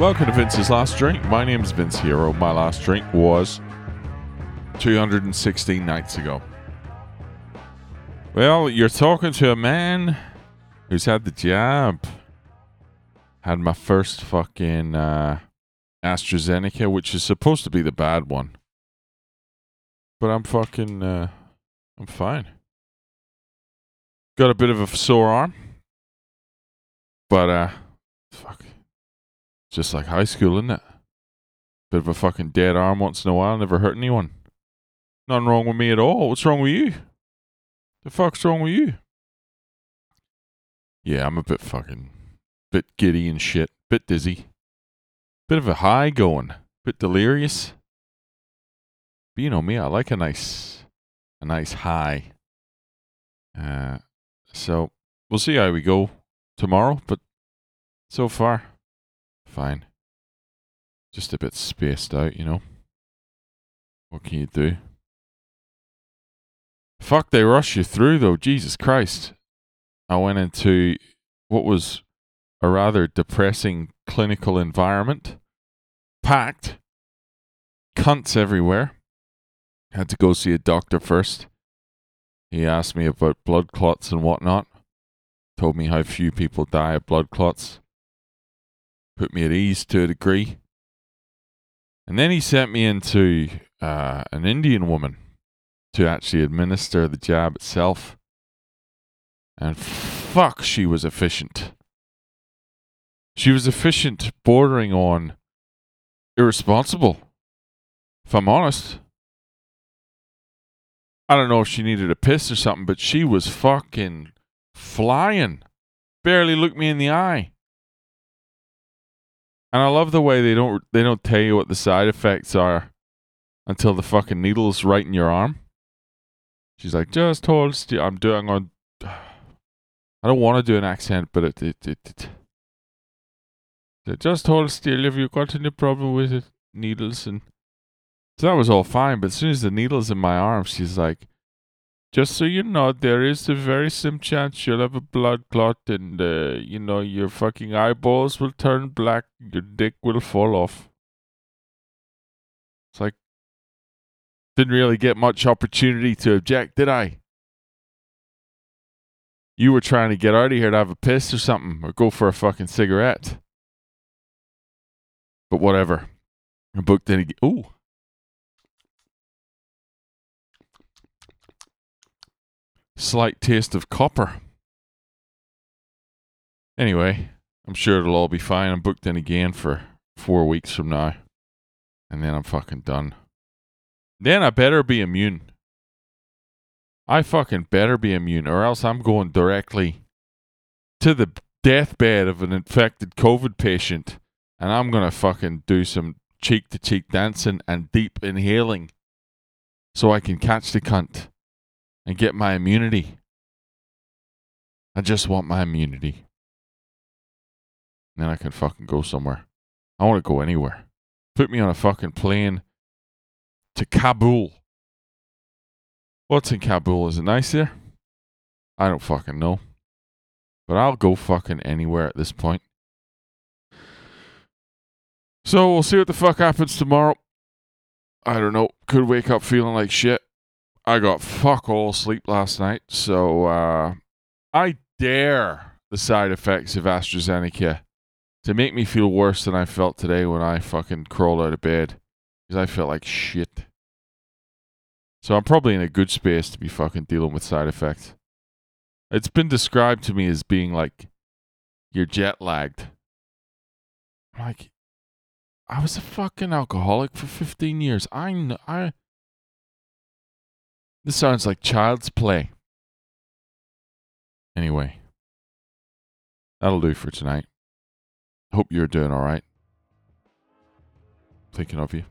Welcome to Vince's Last Drink. My name is Vince Hero. My last drink was 216 nights ago. Well, you're talking to a man who's had the jab. Had my first fucking uh, AstraZeneca, which is supposed to be the bad one. But I'm fucking, uh, I'm fine. Got a bit of a sore arm. But, uh, fuck. Just like high school, isn't it? Bit of a fucking dead arm once in a while, never hurt anyone. Nothing wrong with me at all. What's wrong with you? The fuck's wrong with you? Yeah, I'm a bit fucking, bit giddy and shit, bit dizzy, bit of a high going, bit delirious. But you know me, I like a nice, a nice high. Uh, so we'll see how we go tomorrow, but so far, fine. Just a bit spaced out, you know. What can you do? Fuck, they rush you through though. Jesus Christ. I went into what was a rather depressing clinical environment. Packed. Cunts everywhere. Had to go see a doctor first. He asked me about blood clots and whatnot. Told me how few people die of blood clots. Put me at ease to a degree. And then he sent me into uh, an Indian woman to actually administer the jab itself. And fuck, she was efficient. She was efficient, bordering on irresponsible. If I'm honest. I don't know if she needed a piss or something, but she was fucking flying. Barely looked me in the eye. And I love the way they don't they don't tell you what the side effects are until the fucking needle's right in your arm. She's like, just hold still. I'm doing on. I don't want to do an accent, but it, it, it, it, just hold still. If you've got any problem with it, needles and so that was all fine. But as soon as the needle's in my arm, she's like, just so you know, there is a very slim chance you'll have a blood clot, and uh, you know your fucking eyeballs will turn black, your dick will fall off. It's like, didn't really get much opportunity to object, did I? You were trying to get out of here to have a piss or something, or go for a fucking cigarette. But whatever. I booked in again. Ooh. Slight taste of copper. Anyway, I'm sure it'll all be fine. I'm booked in again for four weeks from now. And then I'm fucking done. Then I better be immune. I fucking better be immune, or else I'm going directly to the deathbed of an infected COVID patient, and I'm gonna fucking do some cheek to cheek dancing and deep inhaling so I can catch the cunt and get my immunity. I just want my immunity. And then I can fucking go somewhere. I want to go anywhere. Put me on a fucking plane to Kabul. What's in Kabul? Is it nice there? I don't fucking know. But I'll go fucking anywhere at this point. So we'll see what the fuck happens tomorrow. I don't know. Could wake up feeling like shit. I got fuck all sleep last night. So uh, I dare the side effects of AstraZeneca to make me feel worse than I felt today when I fucking crawled out of bed. Because I felt like shit. So I'm probably in a good space to be fucking dealing with side effects. It's been described to me as being like you're jet lagged. Like, I was a fucking alcoholic for 15 years. I know, I. This sounds like child's play. Anyway, that'll do for tonight. Hope you're doing all right. Thinking of you.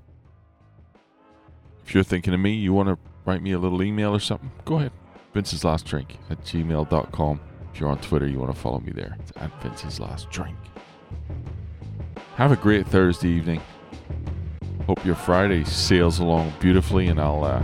If you're thinking of me, you want to write me a little email or something, go ahead. Vince's Last Drink at gmail.com. If you're on Twitter, you want to follow me there. It's at Vince's Last Drink. Have a great Thursday evening. Hope your Friday sails along beautifully, and I'll uh,